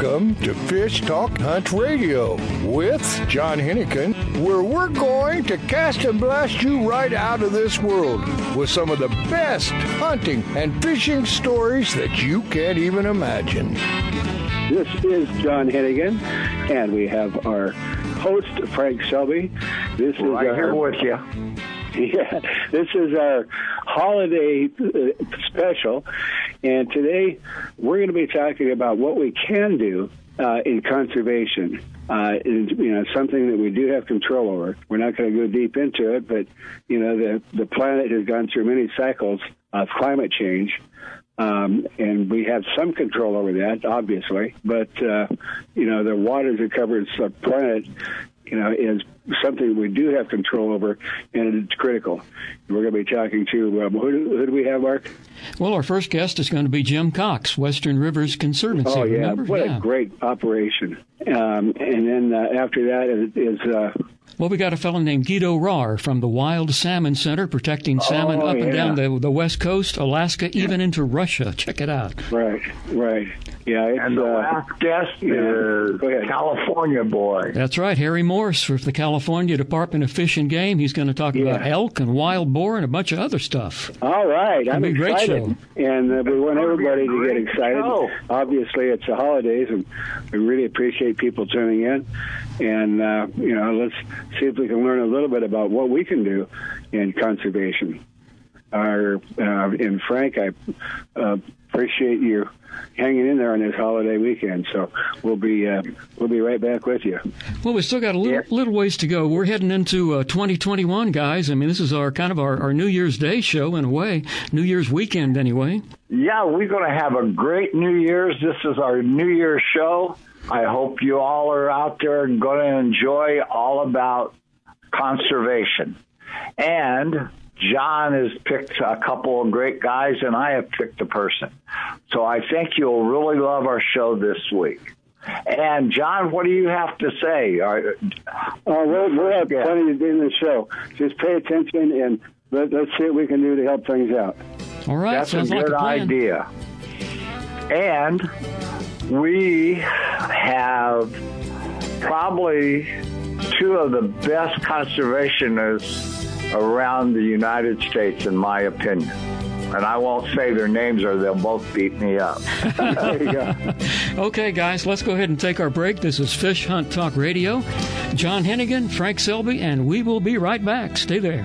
Welcome to Fish Talk Hunt Radio with John Hennigan, where we're going to cast and blast you right out of this world with some of the best hunting and fishing stories that you can't even imagine. This is John Hennigan, and we have our host, Frank Selby. This is right our, here with you. Yeah, this is our holiday uh, special, and today we're going to be talking about what we can do uh, in conservation. Uh, you know, something that we do have control over. We're not going to go deep into it, but you know, the the planet has gone through many cycles of climate change. Um, and we have some control over that, obviously. But uh, you know, the waters that cover the planet, you know, is something we do have control over, and it's critical. We're going to be talking to um, who, do, who do we have, Mark? Well, our first guest is going to be Jim Cox, Western Rivers Conservancy. Oh yeah, remember? what yeah. a great operation! Um, and then uh, after that is, is uh, Well, we got a fellow named Guido Rahr from the Wild Salmon Center, protecting salmon Oh, up and down the, the west coast, Alaska, even into Russia. Check it out. right, right, yeah. It's, And the uh, last guest yeah. is Go. California boy. That's right, Harry Morse from the California Department of Fish and Game. He's going to talk about elk and wild boar and a bunch of other stuff. All right, I'm be a great excited, and uh, we want gonna be a everybody to get excited. show. Obviously, it's the holidays, and we really appreciate people tuning in. And uh, you know, let's see if we can learn a little bit about what we can do in conservation. Our uh, and Frank, I uh, appreciate you hanging in there on this holiday weekend. So we'll be uh, we'll be right back with you. Well, we still got a little, Yeah. little ways to go. We're heading into uh, 2021, guys. I mean, this is our kind of our, our New Year's Day show in a way, New Year's weekend anyway. Yeah, we're going to have a great New Year's. This is our New Year's show. I hope you all are out there and going to enjoy all about conservation. And John has picked a couple of great guys, and I have picked a person. So I think you'll really love our show this week. And John, what do you have to say? Are- Oh, uh, we'll, we'll have plenty in the show. Just pay attention and let, let's see what we can do to help things out. All right, That's sounds a like good a plan. idea. And we have probably two of the best conservationists around the United States, in my opinion. And I won't say their names or they'll both beat me up. There you go. Okay, guys, let's go ahead and take our break. This is Fish Hunt Talk Radio. John Hennigan, Frank Selby, and we will be right back. Stay there.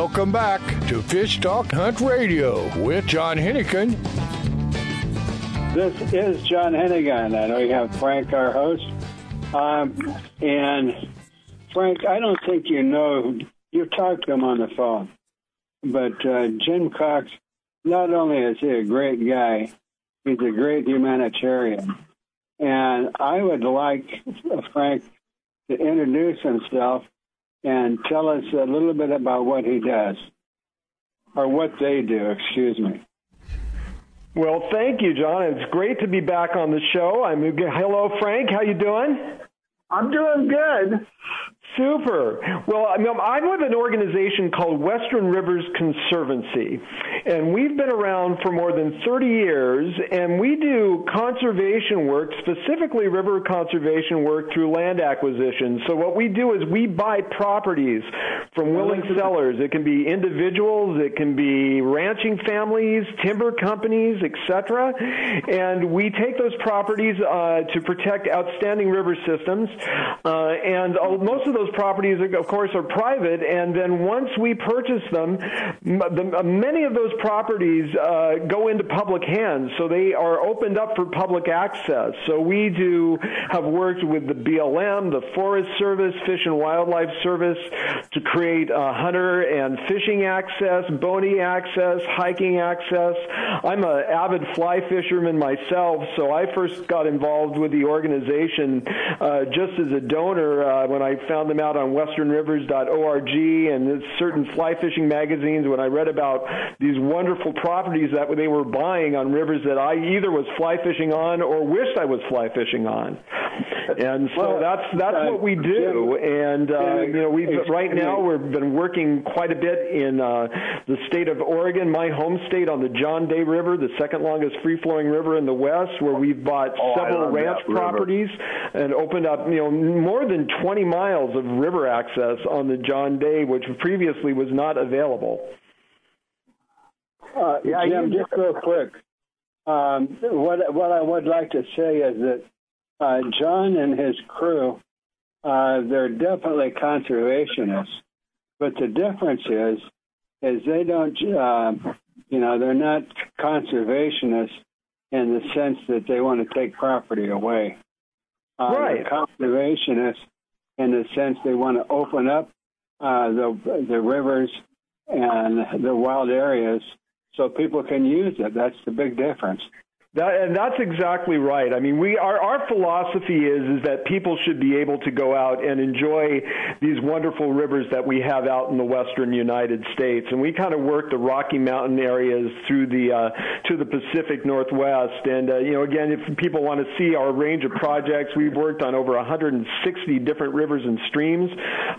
Welcome back to Fish Talk Hunt Radio with John Hennigan. This is John Hennigan, and we have Frank, our host. Um, and Frank, I don't think you know, you've talked to him on the phone, but uh, Jim Cox, not only is he a great guy, he's a great humanitarian. And I would like Frank to introduce himself and tell us a little bit about what he does, or what they do, excuse me. Well, thank you, John. It's great to be back on the show. I'm hello, Frank. How you doing? I'm doing good. Super. Well, I'm with an organization called Western Rivers Conservancy, and we've been around for more than 30 years, and we do conservation work, specifically river conservation work through land acquisition. So what we do is we buy properties from willing sellers. It can be individuals, it can be ranching families, timber companies, etc. And we take those properties uh, to protect outstanding river systems, uh, and uh, most of those those properties, of course, are private, and then once we purchase them, the, many of those properties uh, go into public hands, so they are opened up for public access. So we do have worked with the BLM, the Forest Service, Fish and Wildlife Service to create uh, hunter and fishing access, boating access, hiking access. I'm an avid fly fisherman myself, so I first got involved with the organization uh, just as a donor uh, when I found them out on westernrivers.org and certain fly fishing magazines. When I read about these wonderful properties that they were buying on rivers that I either was fly fishing on or wished I was fly fishing on. And so well, that's that's uh, what we do. And uh, you know, we right now we've been working quite a bit in uh, the state of Oregon, my home state, on the John Day River, the second longest free flowing river in the West, where we've bought oh, several ranch properties and opened up you know more than 20 miles of river access on the John Day, which previously was not available. Uh, yeah, Jim, just real quick. Um, what what I would like to say is that uh, John and his crew, uh, they're definitely conservationists, but the difference is, is they don't, uh, you know, they're not conservationists in the sense that they want to take property away. Uh, right. Conservationists in a sense they want to open up uh, the the rivers and the wild areas so people can use it. That's the big difference. That, and that's exactly right. I mean, we our our philosophy is is that people should be able to go out and enjoy these wonderful rivers that we have out in the western United States, and we kind of work the Rocky Mountain areas through the uh, to the Pacific Northwest. And uh, you know, again, if people want to see our range of projects, we've worked on over 160 different rivers and streams.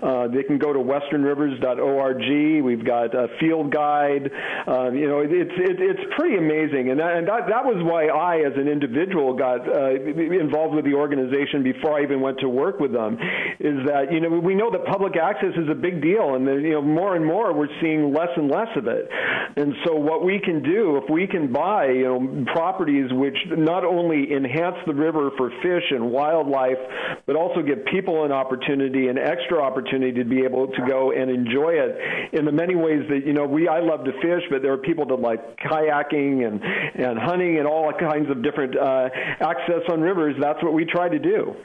Uh, they can go to westernrivers.org. We've got a field guide. Uh, you know, it's it, it's pretty amazing, and that, and that, that was why why I, as an individual, got uh, involved with the organization before I even went to work with them, is that you know we know that public access is a big deal, and you know more and more we're seeing less and less of it. And so what we can do, if we can buy you know properties which not only enhance the river for fish and wildlife, but also give people an opportunity, an extra opportunity to be able to go and enjoy it in the many ways that you know we I love to fish, but there are people that like kayaking and and hunting and all kinds of different uh, access on rivers. That's what we try to do.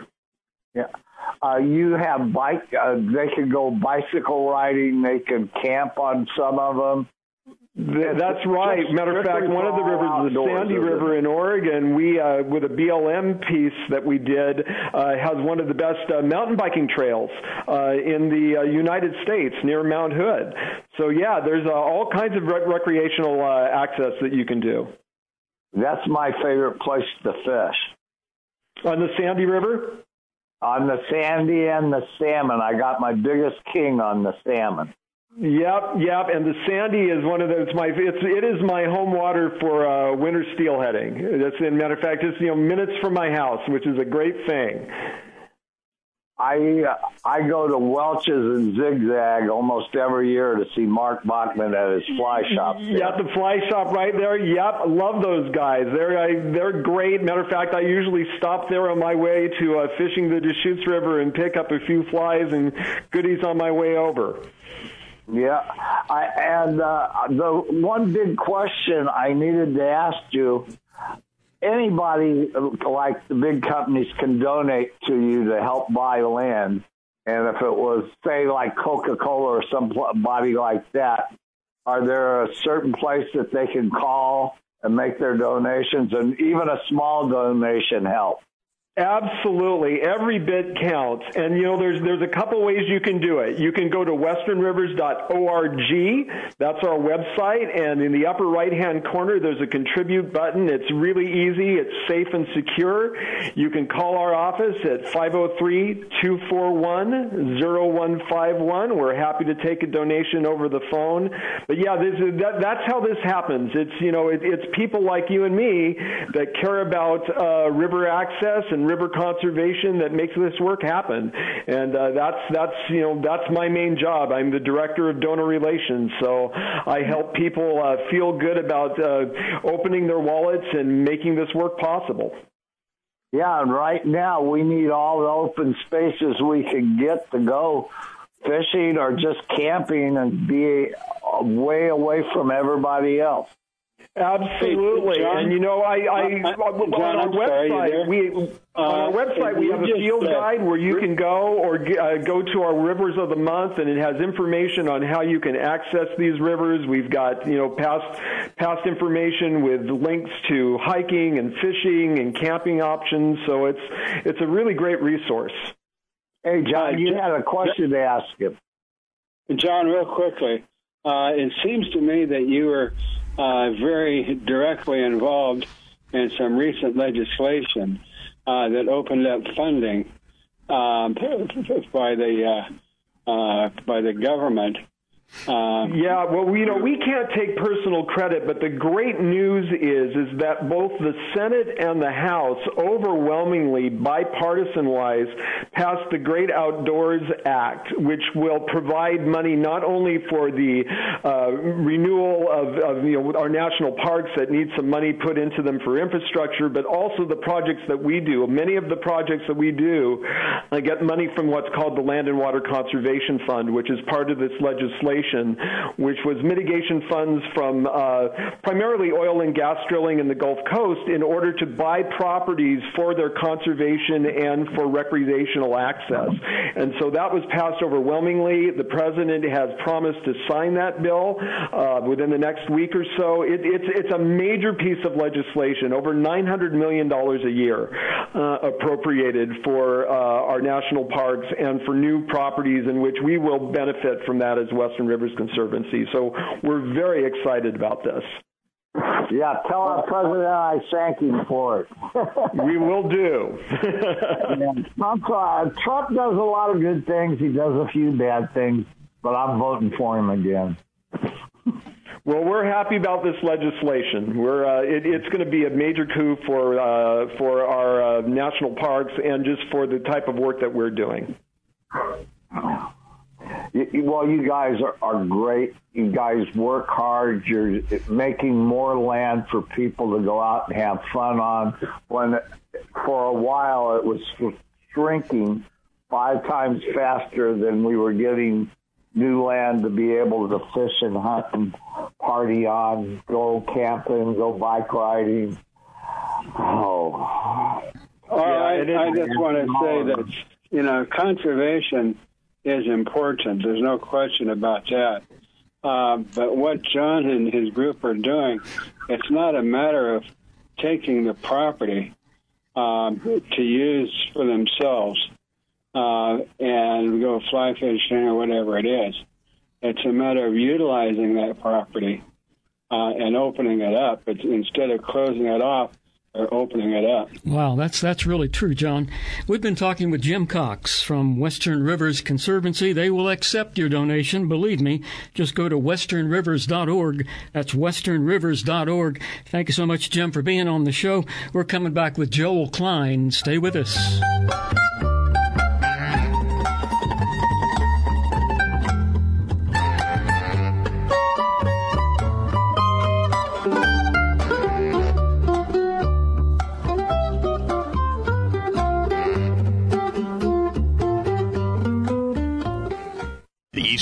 Yeah. Uh, you have bike. Uh, they can go bicycle riding. They can camp on some of them. That's right. Matter of fact, one of the rivers, is the Sandy River in Oregon, we uh, with a BLM piece that we did uh, has one of the best uh, mountain biking trails uh, in the uh, United States near Mount Hood. So yeah, there's uh, all kinds of rec- recreational uh, access that you can do. That's my favorite place to fish. On the Sandy River? On the Sandy and the salmon. I got my biggest king on the salmon. Yep, yep. And the Sandy is one of those. My it's it is my home water for uh, winter steelheading. That's in matter of fact, it's you know minutes from my house, which is a great thing. I uh, I go to Welches and Zigzag almost every year to see Mark Bachmann at his fly shop. There. Yep, the fly shop right there. Yep, love those guys. They're I, they're great. Matter of fact, I usually stop there on my way to uh, fishing the Deschutes River and pick up a few flies and goodies on my way over. Yeah, I, and uh, the one big question I needed to ask you: anybody uh, like the big companies can donate to you to help buy land, and if it was say like Coca Cola or somebody like that, are there a certain place that they can call and make their donations, and even a small donation help? Absolutely, every bit counts. And you know, there's there's a couple ways you can do it. You can go to westernrivers.org. That's our website, and in the upper right-hand corner, there's a contribute button. It's really easy. It's safe and secure. You can call our office at 503-241-0151. We're happy to take a donation over the phone. But yeah, this is, that, that's how this happens. It's you know, it, it's people like you and me that care about uh, river access and river conservation that makes this work happen. And uh, that's that's you know that's my main job. I'm the director of donor relations, so I help people uh, feel good about uh, opening their wallets and making this work possible. Yeah, and right now we need all the open spaces we can get to go fishing or just camping and be way away from everybody else. Absolutely, John, and you know, I, I John, on our I'm sorry, website we uh, on our website we have a field uh, guide where you can go or uh, go to our rivers of the month, and it has information on how you can access these rivers. We've got you know past past information with links to hiking and fishing and camping options. So it's it's a really great resource. Hey, John, you had a question to ask him. John, real quickly, uh, it seems to me that you were uh, very directly involved in some recent legislation uh, that opened up funding um, by the uh, uh, by the government. Uh, yeah, well, you know, we can't take personal credit, but the great news is is that both the Senate and the House, overwhelmingly bipartisan-wise, passed the Great Outdoors Act, which will provide money not only for the uh, renewal of, of you know our national parks that need some money put into them for infrastructure, but also the projects that we do. Many of the projects that we do uh, get money from what's called the Land and Water Conservation Fund, which is part of this legislation, which was mitigation funds from uh, primarily oil and gas drilling in the Gulf Coast in order to buy properties for their conservation and for recreational access. And so that was passed overwhelmingly. The president has promised to sign that bill uh, within the next week or so. It, it's it's a major piece of legislation, over 900 million dollars a year uh, appropriated for uh, our national parks and for new properties in which we will benefit from that as Western Rivers Conservancy. So we're very excited about this. Yeah, tell our president I thank him for it. we will do. Trump, uh, Trump does a lot of good things. He does a few bad things, but I'm voting for him again. Well, we're happy about this legislation. We're, uh, it, it's going to be a major coup for uh, for our uh, national parks and just for the type of work that we're doing. Well, you guys are, are great. You guys work hard. You're making more land for people to go out and have fun on. When for a while it was shrinking five times faster than we were getting new land to be able to fish and hunt and party on, go camping, go bike riding. Oh. All right. I just want to say that you know, conservation is important. There's no question about that. Uh, but what John and his group are doing, it's not a matter of taking the property um, to use for themselves uh, and go fly fishing or whatever it is. It's a matter of utilizing that property uh, and opening it up. It's, instead of closing it off opening it up. Wow, that's that's really true, John. We've been talking with Jim Cox from Western Rivers Conservancy. They will accept your donation. Believe me, just go to westernrivers.org. That's westernrivers.org. Thank you so much, Jim, for being on the show. We're coming back with Joel Klein. Stay with us.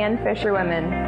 and fisherwomen,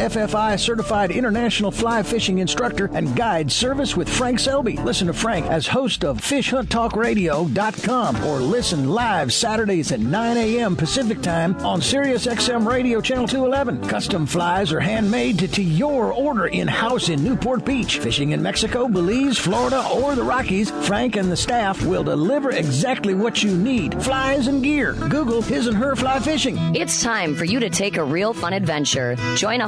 FFI certified international fly fishing instructor and guide service with Frank Selby. Listen to Frank as host of FishHuntTalkRadio.com or listen live Saturdays at 9 a.m. Pacific Time on Sirius XM Radio Channel 211. Custom flies are handmade to, to your order in house in Newport Beach. Fishing in Mexico, Belize, Florida, or the Rockies, Frank and the staff will deliver exactly what you need flies and gear. Google His and Her Fly Fishing. It's time for you to take a real fun adventure. Join a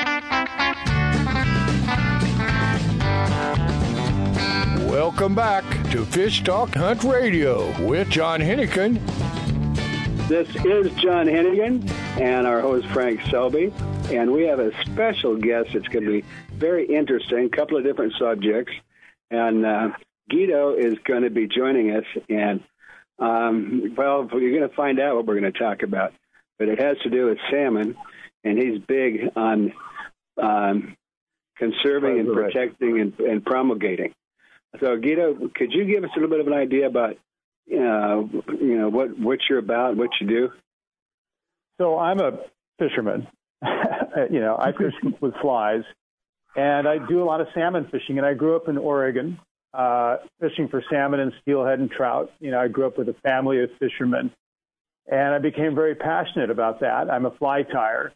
Welcome back to Fish Talk Hunt Radio with John Hennigan. This is John Hennigan and our host Frank Selby, and we have a special guest that's going to be very interesting. A couple of different subjects, and uh, Guido is going to be joining us. And um, well, you're going to find out what we're going to talk about, but it has to do with salmon, and he's big on um, conserving and protecting and, and promulgating. So, Guido, could you give us a little bit of an idea about, uh, you know, what what you're about, what you do? So I'm a fisherman. you know, I fish with flies, and I do a lot of salmon fishing. And I grew up in Oregon, uh, fishing for salmon and steelhead and trout. You know, I grew up with a family of fishermen, and I became very passionate about that. I'm a fly tire,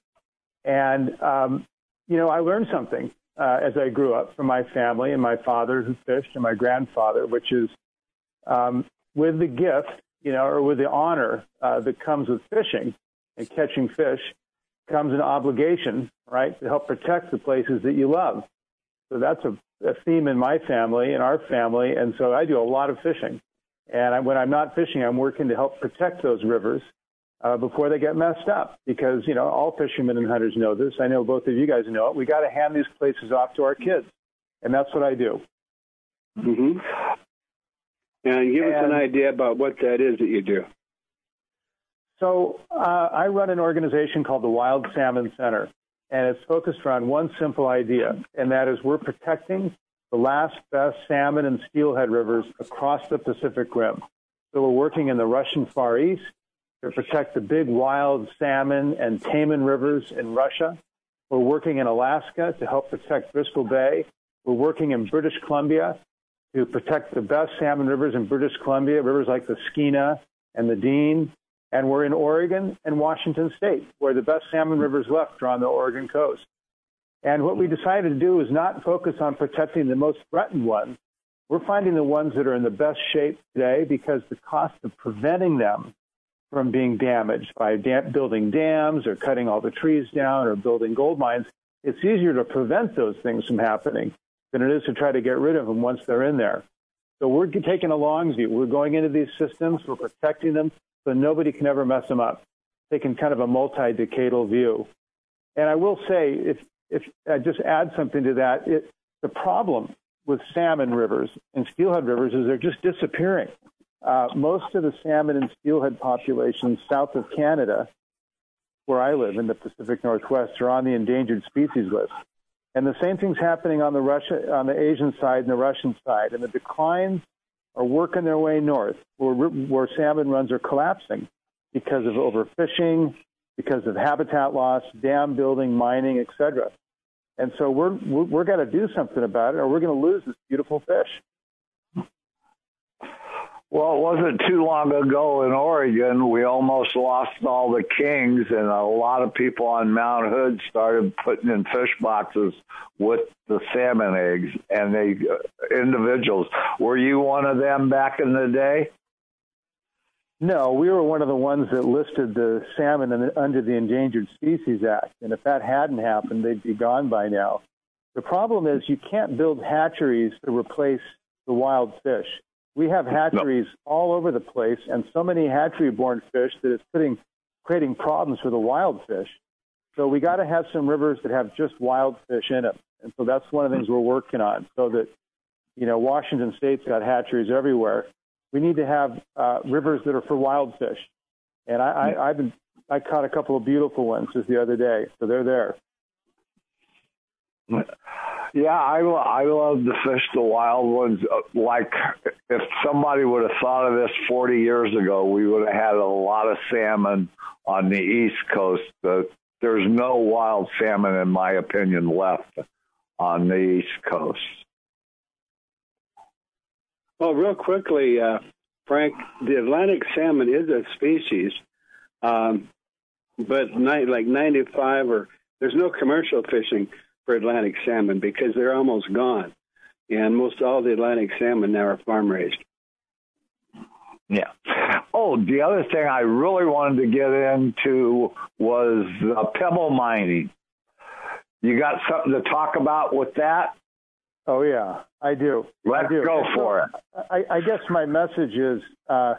and um, you know, I learned something uh, as I grew up from my family and my father who fished and my grandfather, which is um, with the gift, you know, or with the honor uh, that comes with fishing and catching fish, comes an obligation, right, to help protect the places that you love. So that's a, a theme in my family, in our family, and so I do a lot of fishing. And I, when I'm not fishing, I'm working to help protect those rivers uh, before they get messed up. Because you know, all fishermen and hunters know this. I know both of you guys know it. We got to hand these places off to our kids, and that's what I do. Mm-hmm. And give and, us an idea about what that is that you do. So uh, I run an organization called the Wild Salmon Center, and it's focused around one simple idea, and that is we're protecting the last best salmon and steelhead rivers across the Pacific Rim. So we're working in the Russian Far East to protect the big wild salmon and taimen rivers in Russia. We're working in Alaska to help protect Bristol Bay. We're working in British Columbia to protect the best salmon rivers in British Columbia, rivers like the Skeena and the Dean. And we're in Oregon and Washington State, where the best salmon rivers left are on the Oregon coast. And what we decided to do is not focus on protecting the most threatened ones. We're finding the ones that are in the best shape today because the cost of preventing them from being damaged by dam- building dams or cutting all the trees down or building gold mines, it's easier to prevent those things from happening than it is to try to get rid of them once they're in there. So we're taking a long view. We're going into these systems, we're protecting them so nobody can ever mess them up, taking kind of a multi-decadal view. And I will say, if if I just add something to that, it, the problem with salmon rivers and steelhead rivers is they're just disappearing. Uh, most of the salmon and steelhead populations south of Canada, where I live in the Pacific Northwest, are on the endangered species list. And the same thing's happening on the Russia, on the Asian side and the Russian side. And the declines are working their way north, where, where salmon runs are collapsing because of overfishing, because of habitat loss, dam building, mining, etc. And so we're we're going to do something about it, or we're going to lose this beautiful fish. Well, it wasn't too long ago in Oregon, we almost lost all the kings, and a lot of people on Mount Hood started putting in fish boxes with the salmon eggs, and they uh, individuals. Were you one of them back in the day? No, we were one of the ones that listed the salmon the, under the Endangered Species Act, and if that hadn't happened, they'd be gone by now. The problem is you can't build hatcheries to replace the wild fish. We have hatcheries no. all over the place, and so many hatchery-born fish that it's putting, creating problems for the wild fish. So we got to have some rivers that have just wild fish in them, and so that's one of the things we're working on. So that, you know, Washington State's got hatcheries everywhere, we need to have uh, rivers that are for wild fish. And I, I, I've been, I caught a couple of beautiful ones just the other day, so they're there. Yeah, I I love to fish the wild ones. Uh, like if somebody would have thought of this 40 years ago, we would have had a lot of salmon on the East Coast. There's no wild salmon, in my opinion, left on the East Coast. Well, real quickly, uh, Frank, the Atlantic salmon is a species, um, but like 95 or there's no commercial fishing for Atlantic salmon because they're almost gone, and most all the Atlantic salmon now are farm raised. Yeah. Oh, the other thing I really wanted to get into was uh, pebble mining. You got something to talk about with that? Oh yeah, I do. Let's I do. go for it. I, I guess my message is uh,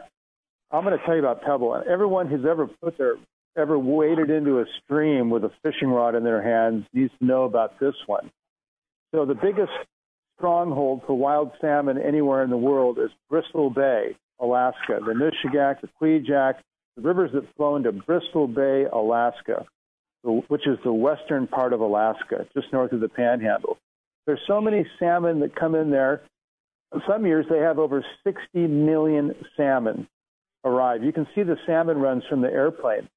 I'm going to tell you about Pebble. Everyone who's ever put their ever waded into a stream with a fishing rod in their hands needs to know about this one. So the biggest stronghold for wild salmon anywhere in the world is Bristol Bay, Alaska. The Nushagak, the Kvichak, the rivers that flow into Bristol Bay, Alaska, which is the western part of Alaska, just north of the Panhandle. There's so many salmon that come in there. Some years they have over 60 million salmon arrive. You can see the salmon runs from the airplane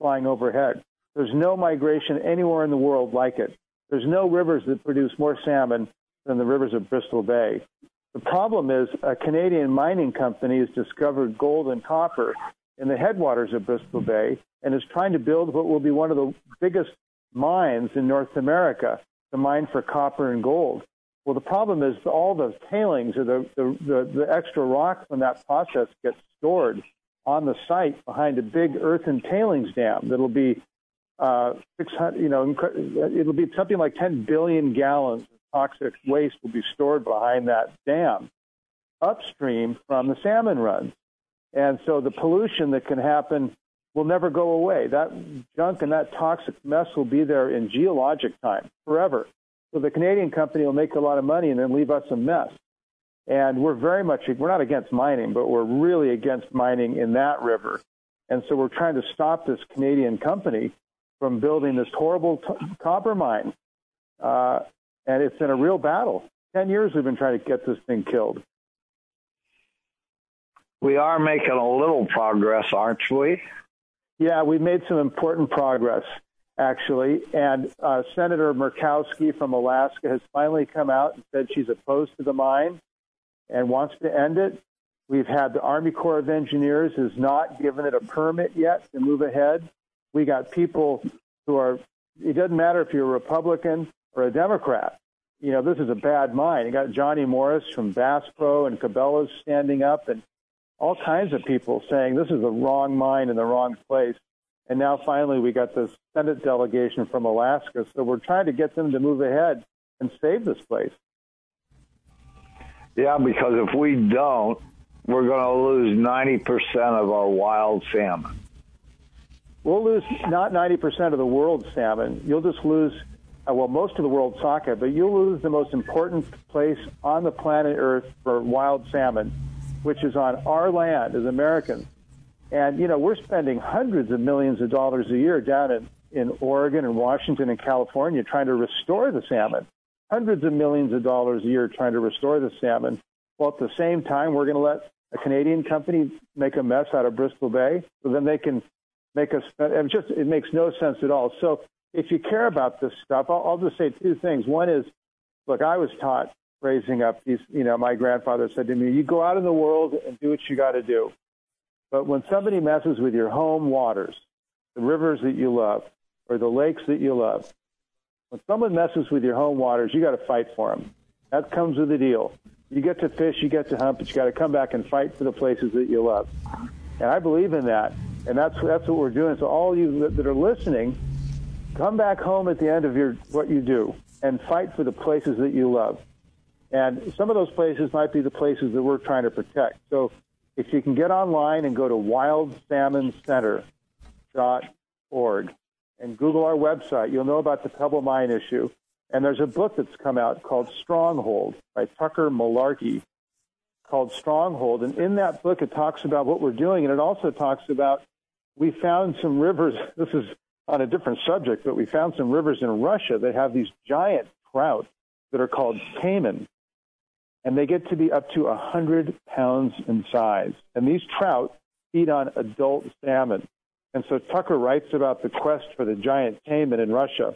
flying overhead. There's no migration anywhere in the world like it. There's no rivers that produce more salmon than the rivers of Bristol Bay. The problem is a Canadian mining company has discovered gold and copper in the headwaters of Bristol Bay and is trying to build what will be one of the biggest mines in North America, the mine for copper and gold. Well, the problem is all the tailings or the, the, the, the extra rock from that process gets stored on the site behind a big earthen tailings dam that'll be uh, 600, you know, it'll be something like 10 billion gallons of toxic waste will be stored behind that dam upstream from the salmon runs. And so the pollution that can happen will never go away. That junk and that toxic mess will be there in geologic time forever. So the Canadian company will make a lot of money and then leave us a mess. And we're very much, we're not against mining, but we're really against mining in that river. And so we're trying to stop this Canadian company from building this horrible t- copper mine. Uh, and it's in a real battle. 10 years we've been trying to get this thing killed. We are making a little progress, aren't we? Yeah, we've made some important progress, actually. And uh, Senator Murkowski from Alaska has finally come out and said she's opposed to the mine and wants to end it. We've had the Army Corps of Engineers has not given it a permit yet to move ahead. We got people who are, it doesn't matter if you're a Republican or a Democrat. You know, this is a bad mine. You got Johnny Morris from Bass Pro and Cabela's standing up and all kinds of people saying this is the wrong mine in the wrong place. And now finally we got this Senate delegation from Alaska. So we're trying to get them to move ahead and save this place. Yeah, because if we don't, we're going to lose 90% of our wild salmon. We'll lose not 90% of the world's salmon. You'll just lose, uh, well, most of the world's sockeye, but you'll lose the most important place on the planet Earth for wild salmon which is on our land as Americans. And, you know, we're spending hundreds of millions of dollars a year down in, in Oregon and Washington and California trying to restore the salmon. Hundreds of millions of dollars a year trying to restore the salmon. Well, at the same time, we're going to let a Canadian company make a mess out of Bristol Bay, so then they can make us. Uh, it just it makes no sense at all. So if you care about this stuff, I'll, I'll just say two things. One is, look, I was taught raising up these, you know, my grandfather said to me, you go out in the world and do what you got to do. But when somebody messes with your home waters, the rivers that you love, or the lakes that you love, when someone messes with your home waters, you got to fight for them. That comes with the deal. You get to fish, you get to hunt, but you got to come back and fight for the places that you love. And I believe in that, and that's that's what we're doing. So all you that, are listening, come back home at the end of your what you do and fight for the places that you love. And some of those places might be the places that we're trying to protect. So if you can get online and go to wildsalmoncenter.org and Google our website, you'll know about the Pebble Mine issue. And there's a book that's come out called Stronghold by Tucker Malarkey called Stronghold. And in that book, it talks about what we're doing. And it also talks about we found some rivers. This is on a different subject, but we found some rivers in Russia that have these giant trout that are called taimen and they get to be up to 100 pounds in size. And these trout feed on adult salmon. And so Tucker writes about the quest for the giant taimen in Russia.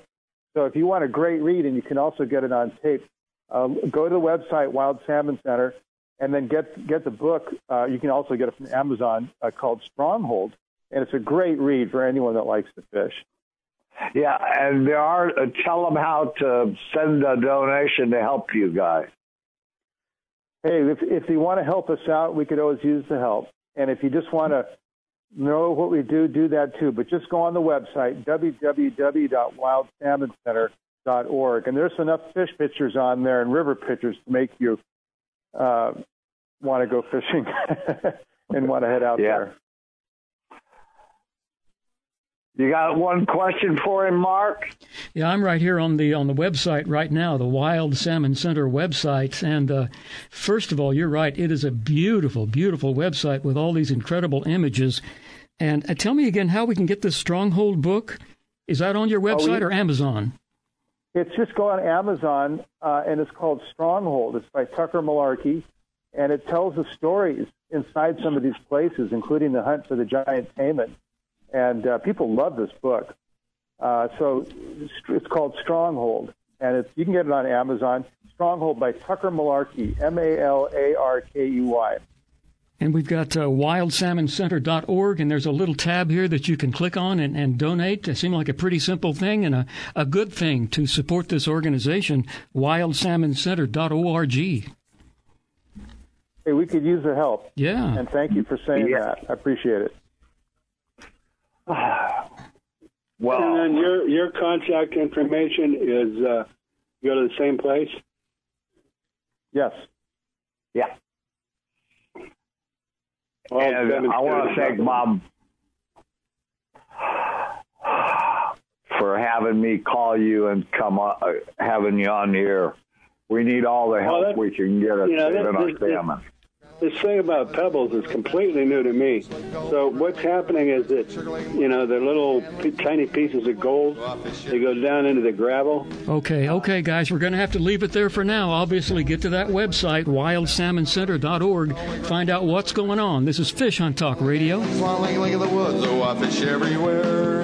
So if you want a great read, and you can also get it on tape, uh, go to the website Wild Salmon Center, and then get get the book. Uh, you can also get it from Amazon uh, called Stronghold, and it's a great read for anyone that likes to fish. Yeah, and there are uh, tell them how to send a donation to help you guys hey, if, if you want to help us out, we could always use the help. And if you just want to know what we do, do that too. But just go on the website, www.wildsalmoncenter.org. And there's enough fish pictures on there and river pictures to make you uh, want to go fishing and want to head out yeah. there. You got one question for him, Mark? Yeah, I'm right here on the on the website right now, the Wild Salmon Center website. And uh, first of all, you're right; it is a beautiful, beautiful website with all these incredible images. And uh, tell me again how we can get this Stronghold book. Is that on your oh, website oh, or Amazon? It's just go on Amazon, uh, and it's called Stronghold. It's by Tucker Malarkey, and it tells the stories inside some of these places, including the hunt for the giant taimen and uh, people love this book. Uh, so it's called Stronghold, and it's, you can get it on Amazon. Stronghold by Tucker Malarkey, M A L A R K E Y. And we've got uh, wildsalmoncenter.org, and there's a little tab here that you can click on and, and donate. It seemed like a pretty simple thing and a, a good thing to support this organization, wildsalmoncenter.org. Hey, we could use the help. Yeah. And thank you for saying Yeah. that. I appreciate it. Well, and then your your contact information is uh, go to the same place. Yes. yeah. Well, And I want to thank Bob for having me call you and come on, uh, having you on here. We need all the help that- we can get at you know, saving our this- this- salmon. This thing about pebbles is completely new to me. So what's happening is that you know the little p- tiny pieces of gold they go down into the gravel. Okay, okay, guys, we're going to have to leave it there for now. Obviously, get to that website, wildsalmoncenter.org, find out what's going on. This is Fish Hunt Talk Radio. Swanling, link of the woods, oh, I fish everywhere.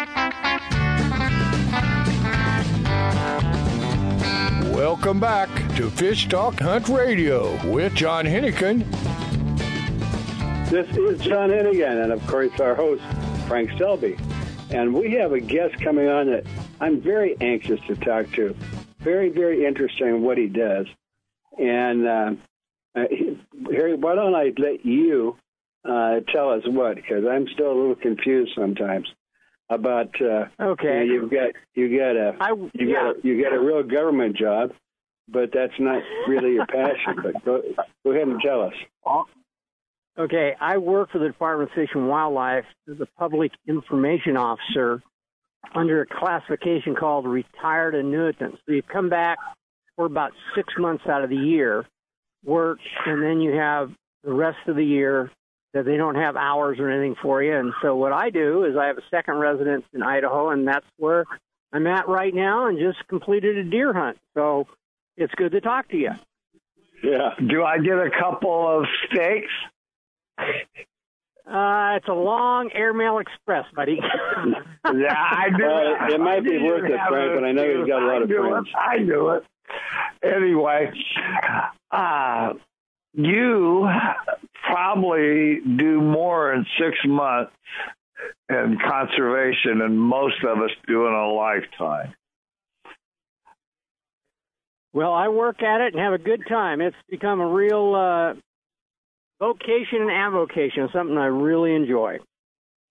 Welcome back to Fish Talk Hunt Radio with John Hennigan. This is John Hennigan, and of course our host Frank Selby. And we have a guest coming on that I'm very anxious to talk to. Very, very interesting what he does. And uh, uh, Harry, why don't I let you uh, tell us what? Because I'm still a little confused sometimes about. Uh, Okay. you know, you've got you got a I, you yeah. got a, you got a real government job, but that's not really your passion. But go go ahead and tell us. Okay, I work for the Department of Fish and Wildlife as a public information officer under a classification called retired annuitant. So you come back for about six months out of the year work, and then you have the rest of the year that they don't have hours or anything for you. And so what I do is I have a second residence in Idaho, and that's where I'm at right now, and just completed a deer hunt. So it's good to talk to you. Yeah. Do I get a couple of steaks? Uh, it's a long airmail express, buddy. yeah, I do. Uh, it might be worth it, Frank, but I know you've got a lot of friends. It. I do it. Anyway, uh, you probably do more in six months in conservation than most of us do in a lifetime. Well, I work at it and have a good time. It's become a real uh, vocation and avocation, something I really enjoy.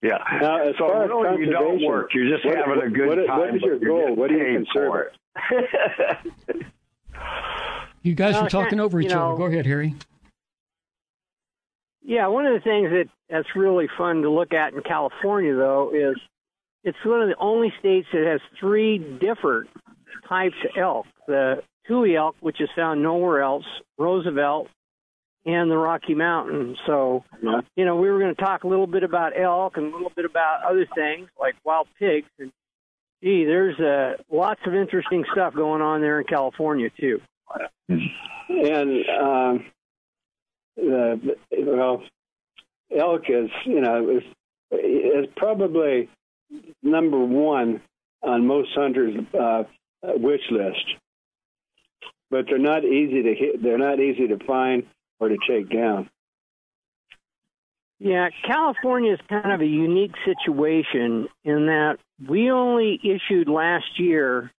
Yeah. Now, as so far really as you don't work. You're just what, having a good what, time. What is your goal? What do you conserve? you guys Well, are talking over you each know- other. Go ahead, Harry. Yeah, one of the things that that's really fun to look at in California, though, is it's one of the only states that has three different types of elk: the Tule elk, which is found nowhere else, Roosevelt, and the Rocky Mountain. So, you know, we were going to talk a little bit about elk and a little bit about other things like wild pigs. And gee, there's uh, lots of interesting stuff going on there in California too. And um, the well, elk is you know is is probably number one on most hunters' uh, wish list, but they're not easy to hit. They're not easy to find or to take down. Yeah, California is kind of a unique situation in that we only issued last year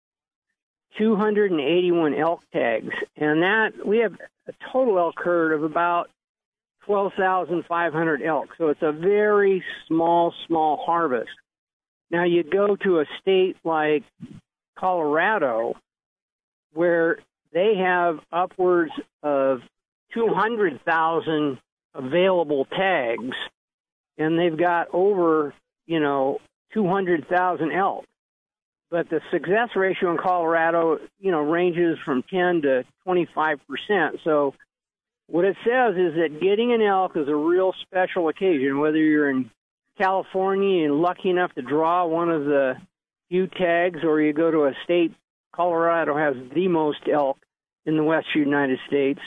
281 elk tags, and that we have a total elk herd of about 12,500 elk. So it's a very small, small harvest. Now you go to a state like Colorado, where they have upwards of 200,000 available tags, and they've got over, you know, 200,000 elk. But the success ratio in Colorado, you know, ranges from 10 to 25 percent. So what it says is that getting an elk is a real special occasion, whether you're in California and lucky enough to draw one of the few tags, or you go to a state, Colorado has the most elk in the west United States,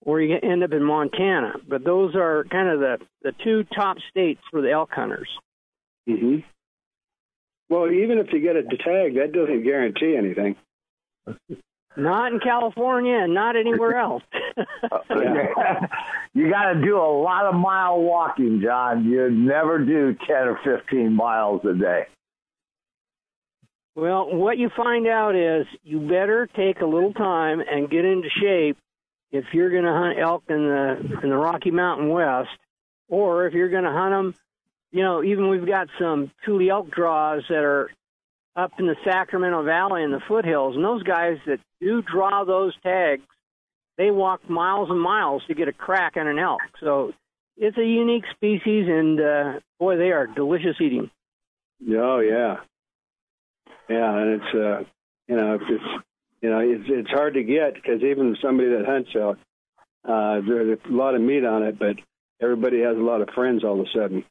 or you end up in Montana. But those are kind of the, the two top states for the elk hunters. hmm Well, even if you get a tag, that doesn't guarantee anything. Not in California and not anywhere else. you got to do a lot of mile walking, John. You never do 10 or 15 miles a day. Well, what you find out is you better take a little time and get into shape if you're going to hunt elk in the in the Rocky Mountain West, or if you're going to hunt them. You know, even we've got some Tule elk draws that are up in the Sacramento Valley in the foothills, and those guys that do draw those tags, they walk miles and miles to get a crack on an elk. So it's a unique species, and uh, boy, they are delicious eating. Oh yeah, yeah, and it's uh, you know, it's you know, it's it's hard to get because even somebody that hunts elk, uh, there's a lot of meat on it, but everybody has a lot of friends all of a sudden.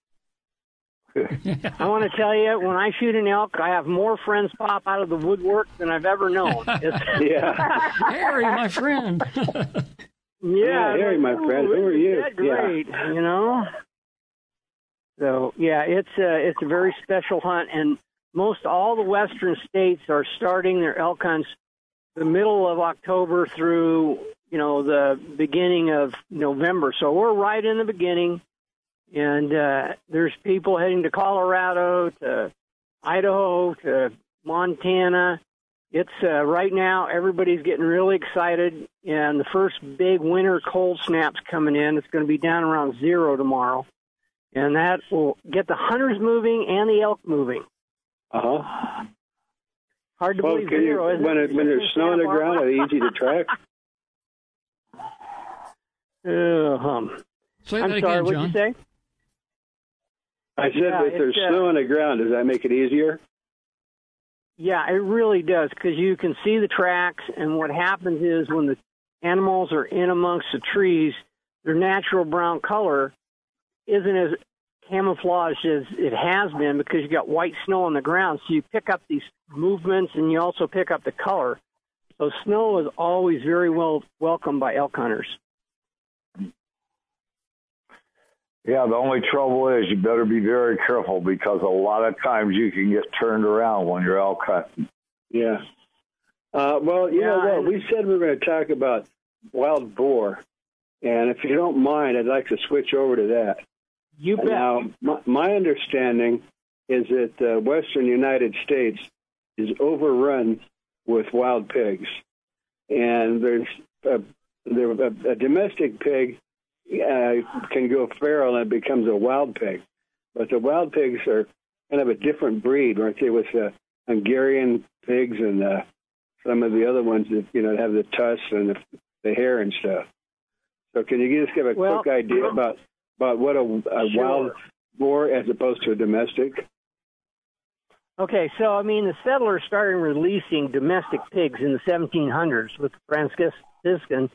I want to tell you, when I shoot an elk, I have more friends pop out of the woodwork than I've ever known. Yeah. Harry, my friend. yeah, Harry, my friend, who are you? that great, you know. So yeah, it's a it's a very special hunt, and most all the western states are starting their elk hunts the middle of October through you know the beginning of November. So we're right in the beginning, and uh, there's people heading to Colorado, to Idaho, to Montana. It's uh, right now everybody's getting really excited, and the first big winter cold snap's coming in. It's going to be down around zero tomorrow, and that will get the hunters moving and the elk moving. Uh huh. Hard to Well, believe can you, zero, isn't when it? it, when there's snow on the ground, are they easy to track? Uh, hum. Say I'm that sorry, again, what'd John. you say? I said Yeah, if there's uh, snow on the ground, does that make it easier? Yeah, it really does because you can see the tracks, and what happens is when the animals are in amongst the trees, their natural brown color isn't as camouflaged as it has been because you got white snow on the ground. So you pick up these movements and you also pick up the color. So snow is always very well welcomed by elk hunters. Yeah, the only trouble is you better be very careful because a lot of times you can get turned around when you're elk hunting. Yeah. Uh, well, you know what? We said we were going to talk about wild boar, and if you don't mind, I'd like to switch over to that. You bet. Now, my, my understanding is that the western United States is overrun with wild pigs, and there's a, there, a, a domestic pig uh, can go feral and it becomes a wild pig, but the wild pigs are kind of a different breed, aren't they? With the Hungarian pigs and uh, some of the other ones that you know have the tusks and the, the hair and stuff. So, can you just give a Well, quick idea about about what a, a Sure. wild boar as opposed to a domestic? Okay, so I mean, the settlers started releasing domestic pigs in the 1700s with Franciscan,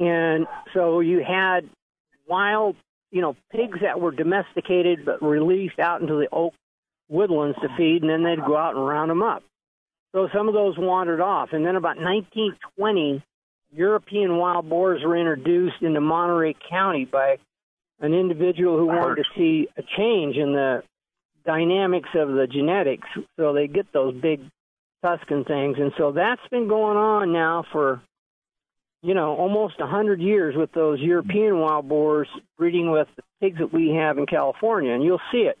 and so you had wild, you know, pigs that were domesticated but released out into the oak woodlands to feed, and then they'd go out and round them up. So some of those wandered off, and then about 1920, European wild boars were introduced into Monterey County by an individual who wanted to see a change in the dynamics of the genetics so they get those big Tuscan things. And so that's been going on now for, you know, almost a 100 years with those European wild boars breeding with the pigs that we have in California. And you'll see it.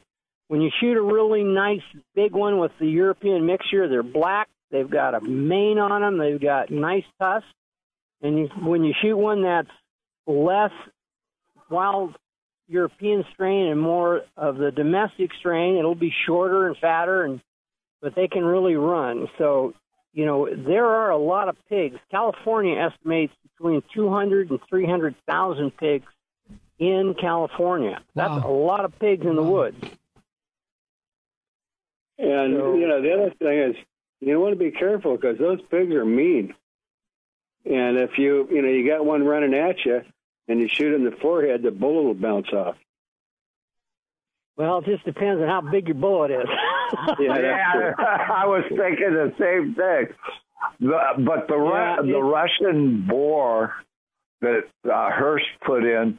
When you shoot a really nice big one with the European mixture, they're black, they've got a mane on them, they've got nice tusks. And you, when you shoot one that's less wild European strain and more of the domestic strain. It'll be shorter and fatter, and but they can really run. So, you know, there are a lot of pigs. California estimates between 200 and 300,000 pigs in California. That's a lot of pigs in the woods. And you know, the other thing is you want to be careful because those pigs are mean. And if you you know you got one running at you and you shoot in the forehead, the bullet will bounce off. Well, it just depends on how big your bullet is. Yeah, that's true. I was thinking the same thing. The, but the Ru- Yeah, the Russian boar that uh, Hearst put in,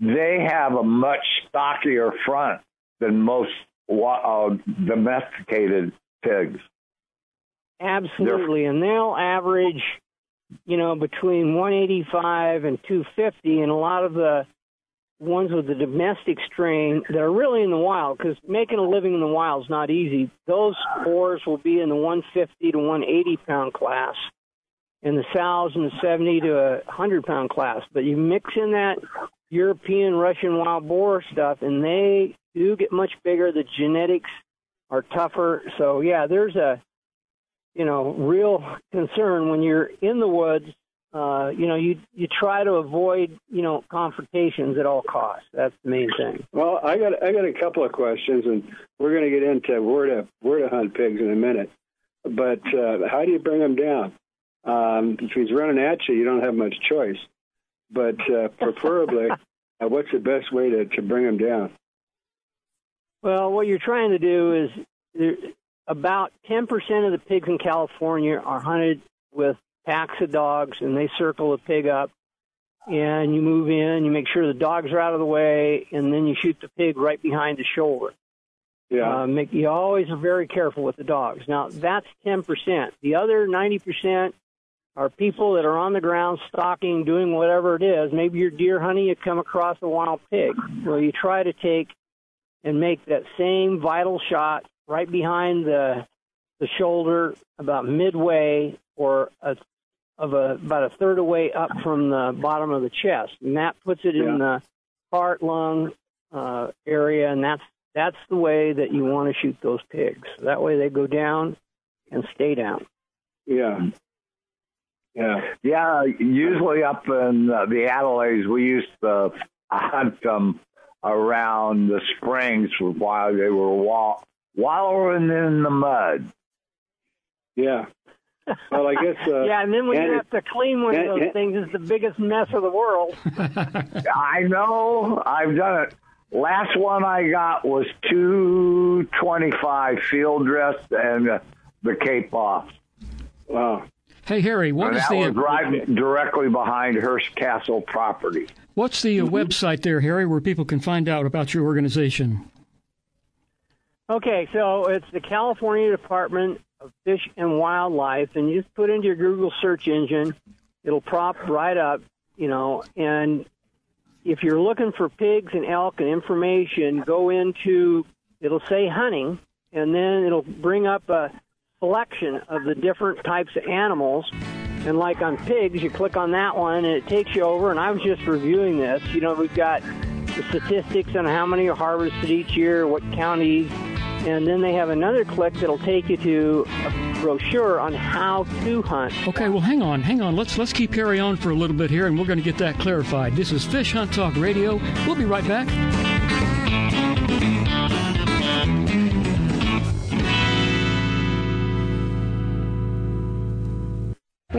they have a much stockier front than most uh, domesticated pigs. Absolutely, and they'll average, you know, between 185 and 250, and a lot of the ones with the domestic strain that are really in the wild, because making a living in the wild is not easy. Those boars will be in the 150 to 180 pound class, and the sows in the 70 to a 100 pound class. But you mix in that European Russian wild boar stuff, and they do get much bigger. The genetics are tougher. So yeah, there's a you know real concern when you're in the woods. Uh, you know, you you try to avoid you know confrontations at all costs. That's the main thing. Well, I got I got a couple of questions, and we're going to get into where to where to hunt pigs in a minute. But uh, how do you bring them down? Um, if he's running at you, you don't have much choice. But uh, preferably, uh, what's the best way to, to bring them down? Well, what you're trying to do is about 10% of the pigs in California are hunted with packs of dogs, and they circle the pig up. And you move in, you make sure the dogs are out of the way, and then you shoot the pig right behind the shoulder. Yeah. Uh, make, you always are very careful with the dogs. Now, that's 10%. The other 90% are people that are on the ground stalking, doing whatever it is. Maybe you're deer hunting, you come across a wild pig. Well, you try to take and make that same vital shot right behind the the shoulder, about midway or a, of a about a third away up from the bottom of the chest, and that puts it in the heart lung uh, area, and that's that's the way that you want to shoot those pigs. That way they go down and stay down. Yeah. Yeah. Yeah, usually up in uh, the Adelaides, we used to hunt them around the springs while they were wa- wallowing in the mud. Yeah. Well, I guess. Uh, yeah, and then when and you have to clean one and- of those and- things, it's the biggest mess of the world. I know. I've done it. Last one I got was 225 field dress and uh, the cape off. Wow. Hey, Harry, what and is that the was right directly behind Hearst Castle property. what's the uh, website there, Harry, where people can find out about your organization? Okay, so it's the California Department of Fish and Wildlife, and you just put into your Google search engine, it'll prop right up, you know, and if you're looking for pigs and elk and information, go into, it'll say hunting, and then it'll bring up a selection of the different types of animals. And like on pigs, you click on that one, and it takes you over. And I was just reviewing this. You know, we've got the statistics on how many are harvested each year, what counties, and then they have another click that'll take you to a brochure on how to hunt. Okay, well, hang on, hang on. Let's let's keep Harry on for a little bit here, and we're going to get that clarified. This is Fish Hunt Talk Radio. We'll be right back.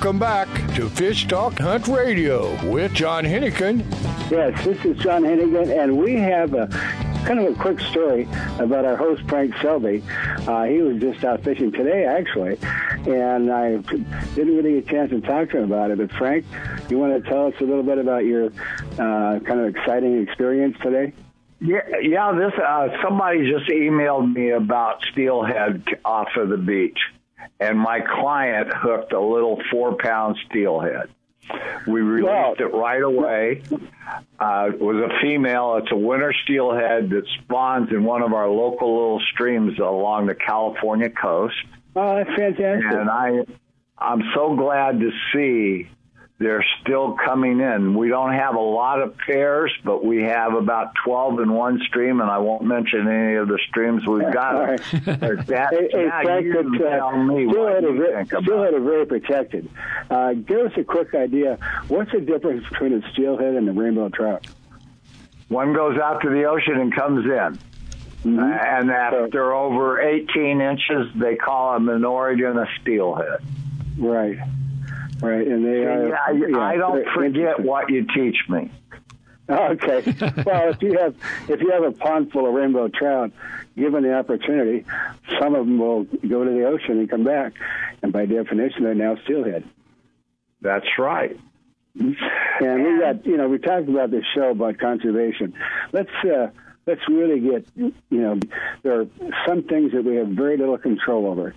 Welcome back to Fish Talk Hunt Radio with John Hennigan. Yes, this is John Hennigan, and we have a kind of a quick story about our host Frank Selby. Uh, he was just out fishing today, actually, and I didn't really get a chance to talk to him about it. But Frank, you want to tell us a little bit about your uh, kind of exciting experience today? Yeah, yeah. This uh, somebody just emailed me about steelhead off of the beach, and my client hooked a little four-pound steelhead. We released it right away. Uh, it was a female. It's a winter steelhead that spawns in one of our local little streams along the California coast. Oh, that's fantastic. And I, I'm so glad to see they're still coming in. We don't have a lot of pairs, but we have about 12 in one stream, and I won't mention any of the streams we've got. Right. that, hey, hey now Frank, you but, uh, tell me what steelhead, you are, think about steelhead are very protected. Uh, give us a quick idea. What's the difference between a steelhead and a rainbow trout? One goes out to the ocean and comes in. Mm-hmm. Uh, and after over 18 inches, they call them an Oregon a steelhead. Right. Right, and they are. I, yeah, I don't forget what you teach me. Okay. well, if you have if you have a pond full of rainbow trout, given the opportunity, some of them will go to the ocean and come back, and by definition, they're now steelhead. That's right. And we got you know we talked about this show about conservation. Let's uh, let's really get you know there are some things that we have very little control over.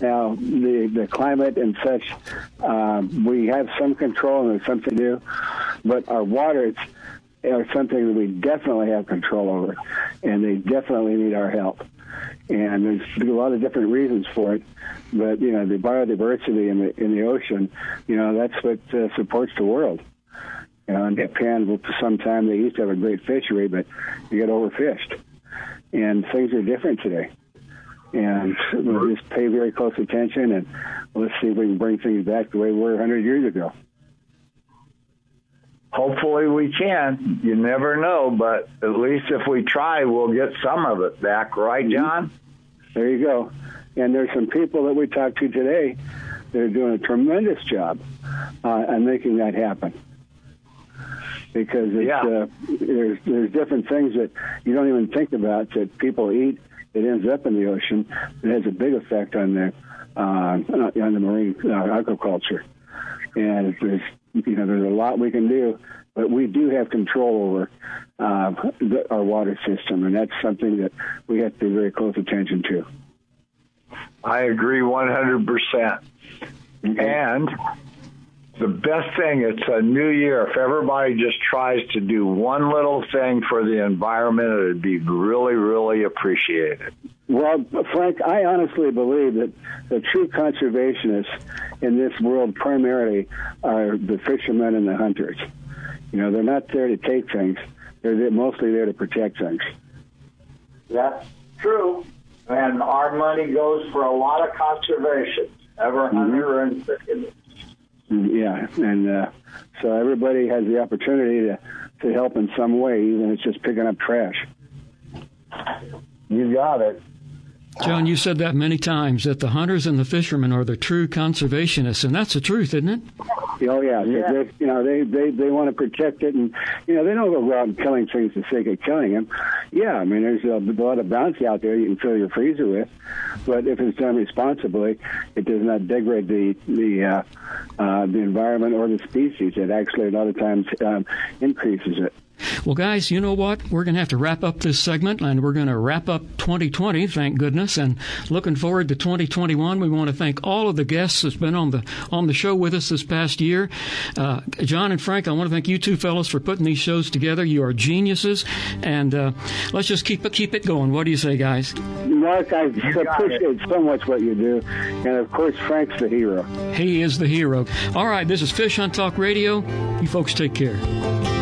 Now the the climate and such, um, we have some control and there's something to do, but our waters are something that we definitely have control over, and they definitely need our help. And there's a lot of different reasons for it, but you know the biodiversity in the in the ocean, you know that's what uh, supports the world. You know, in Japan, for some time they used to have a great fishery, but you get overfished, and things are different today. And we'll just pay very close attention, and let's see if we can bring things back the way we were 100 years ago. Hopefully we can. You never know, but at least if we try, we'll get some of it back, right, John? There you go. And there's some people that we talked to today that are doing a tremendous job uh, on making that happen. Because it's, Yeah. uh, there's there's different things that you don't even think about that people eat that ends up in the ocean that has a big effect on the uh, on the marine uh, aquaculture. And there's you know there's a lot we can do, but we do have control over uh, the, our water system, and that's something that we have to pay very close attention to. I agree 100%. And the best thing, it's a new year. If everybody just tries to do one little thing for the environment, it would be really, really appreciated. Well, Frank, I honestly believe that the true conservationists in this world primarily are the fishermen and the hunters. You know, they're not there to take things; they're there- mostly there to protect things. That's true. And our money goes for a lot of conservation. Ever hunter and fisherman. Mm, Yeah, and uh, so everybody has the opportunity to to help in some way, even if it's just picking up trash. You got it. John, you said that many times that the hunters and the fishermen are the true conservationists, and that's the truth, isn't it? Oh yeah, Yeah. They, you know they they they want to protect it, and you know they don't go around killing things for the sake of killing them. Yeah, I mean there's a, a lot of bounty out there you can fill your freezer with, but if it's done responsibly, it does not degrade the the uh, uh, the environment or the species. It actually a lot of times um, increases it. Well, guys, you know what? We're going to have to wrap up this segment, and we're going to wrap up 2020, thank goodness, and looking forward to 2021. We want to thank all of the guests that's been on the on the show with us this past year. Uh, John and Frank, I want to thank you two fellows for putting these shows together. You are geniuses, and uh, let's just keep it keep it going. What do you say, guys? Mark, I appreciate so much what you do, and of course Frank's the hero. He is the hero. All right, this is Fish on Talk Radio. You folks take care.